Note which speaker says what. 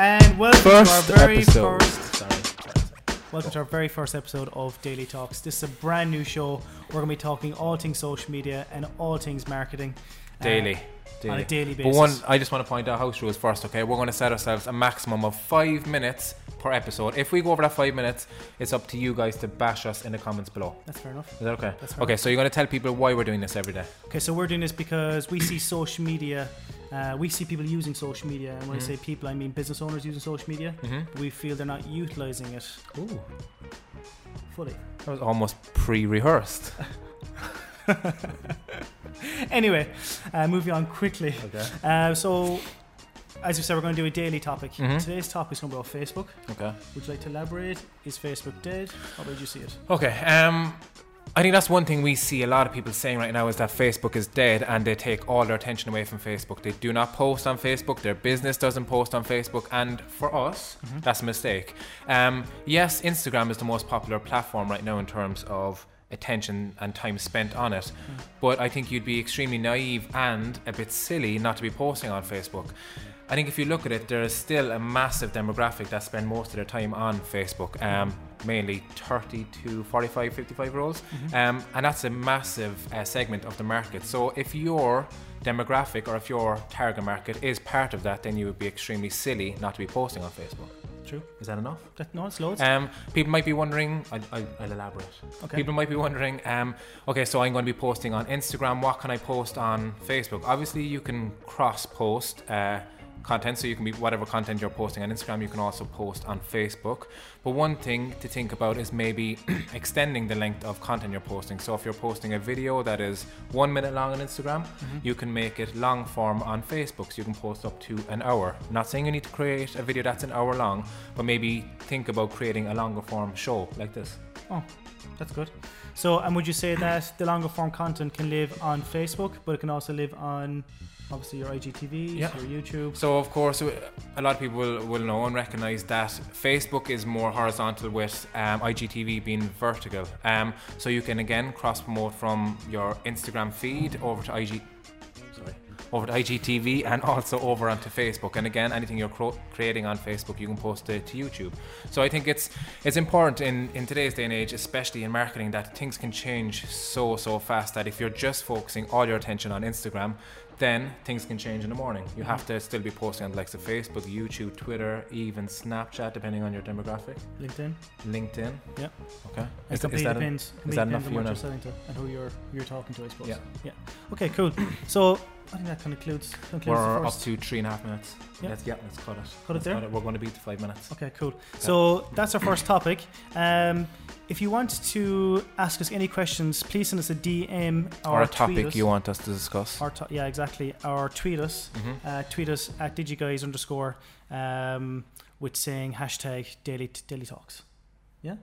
Speaker 1: And welcome
Speaker 2: First
Speaker 1: to our very
Speaker 2: episode.
Speaker 1: first
Speaker 2: Sorry, sorry, sorry.
Speaker 1: welcome to our very first episode of Daily Talks. This is a brand new show. We're going to be talking all things social media and all things marketing. uh,
Speaker 2: Daily.
Speaker 1: on a daily basis.
Speaker 2: But one,
Speaker 1: basis.
Speaker 2: I just want to point out house rules first, okay? We're going to set ourselves a maximum of five minutes per episode. If we go over that five minutes, it's up to you guys to bash us in the comments below.
Speaker 1: That's fair enough.
Speaker 2: Is that okay?
Speaker 1: That's fair
Speaker 2: Okay, so you're going to tell people why we're doing this every day.
Speaker 1: Okay, so we're doing this because we see social media. Uh, we see people using social media, and when
Speaker 2: Mhm.
Speaker 1: I say people, I mean business owners using social media.
Speaker 2: Mm-hmm.
Speaker 1: But we feel they're not utilizing it
Speaker 2: Ooh,
Speaker 1: fully.
Speaker 2: that was almost pre-rehearsed.
Speaker 1: Anyway, uh, moving on quickly.
Speaker 2: Okay.
Speaker 1: Uh, so, as you said, we're going to do a daily topic.
Speaker 2: Mhm.
Speaker 1: Today's topic is going to be about Facebook.
Speaker 2: Okay.
Speaker 1: Would you like to elaborate? Is Facebook dead? How would you see it?
Speaker 2: Okay. Um, I think that's one thing we see a lot of people saying right now is that Facebook is dead and they take all their attention away from Facebook. They do not post on Facebook. Their business doesn't post on Facebook, and for us,
Speaker 1: Mhm.
Speaker 2: that's a mistake. Um, yes, Instagram is the most popular platform right now in terms of attention and time spent on it. But I think you'd be extremely naive and a bit silly not to be posting on Facebook. I think if you look at it, there is still a massive demographic that spend most of their time on Facebook, um, mainly 30 to 45, 55 year olds. Um, and that's a massive uh, segment of the market. So if your demographic or if your target market is part of that, then you would be extremely silly not to be posting on Facebook.
Speaker 1: True.
Speaker 2: Is that enough?
Speaker 1: That, no, it's loads.
Speaker 2: Um, people might be wondering, I, I, I'll elaborate.
Speaker 1: okay.
Speaker 2: People might be wondering, um, okay, so I'm going to be posting on Instagram. What can I post on Facebook? Obviously, you can cross post uh, content, so you can be whatever content you're posting on Instagram, you can also post on Facebook. But one thing to think about is maybe extending the length of content you're posting. So if you're posting a video that is one minute long on Instagram,
Speaker 1: Mhm.
Speaker 2: you can make it long form on Facebook. So you can post up to an hour. Not saying you need to create a video that's an hour long, but maybe think about creating a longer form show like this.
Speaker 1: Oh, that's good. So, and would you say that the longer form content can live on Facebook, but it can also live on obviously your IGTVs,
Speaker 2: Yeah.
Speaker 1: your YouTube?
Speaker 2: So of course, a lot of people will, will know and recognize that Facebook is more horizontal, with um, IGTV being vertical. Um, so you can again cross promote from your Instagram feed over to IG. Over to IGTV and also over onto Facebook. And again, anything you're cro- creating on Facebook, you can post it to YouTube. So I think it's it's important in, in today's day and age, especially in marketing, that things can change so so fast. That if you're just focusing all your attention on Instagram, then things can change in the morning. You have to still be posting on the likes of Facebook, YouTube, Twitter, even Snapchat, depending on your demographic.
Speaker 1: LinkedIn?
Speaker 2: LinkedIn.
Speaker 1: Yeah.
Speaker 2: Okay.
Speaker 1: It
Speaker 2: Is,
Speaker 1: completely
Speaker 2: is that
Speaker 1: depends.
Speaker 2: is
Speaker 1: completely
Speaker 2: that enough
Speaker 1: depends
Speaker 2: for
Speaker 1: on
Speaker 2: you
Speaker 1: what
Speaker 2: now?
Speaker 1: you're selling to and who you're you're talking to, I suppose.
Speaker 2: Yeah.
Speaker 1: Yeah. Okay, cool. So I think that concludes concludes
Speaker 2: We're up to three and a half minutes.
Speaker 1: Yeah.
Speaker 2: Let's, yeah, let's cut it.
Speaker 1: Cut it
Speaker 2: Let's
Speaker 1: there?
Speaker 2: We're going to beat the five minutes.
Speaker 1: Okay, cool. So that's our first topic. Um, if you want to ask us any questions, please send us a DM or,
Speaker 2: Or a topic
Speaker 1: us.
Speaker 2: you want us to discuss.
Speaker 1: Or to- yeah, exactly. Or tweet us.
Speaker 2: Mhm.
Speaker 1: Uh, tweet us at digiguys underscore um, with saying hashtag daily daily talks. Yeah.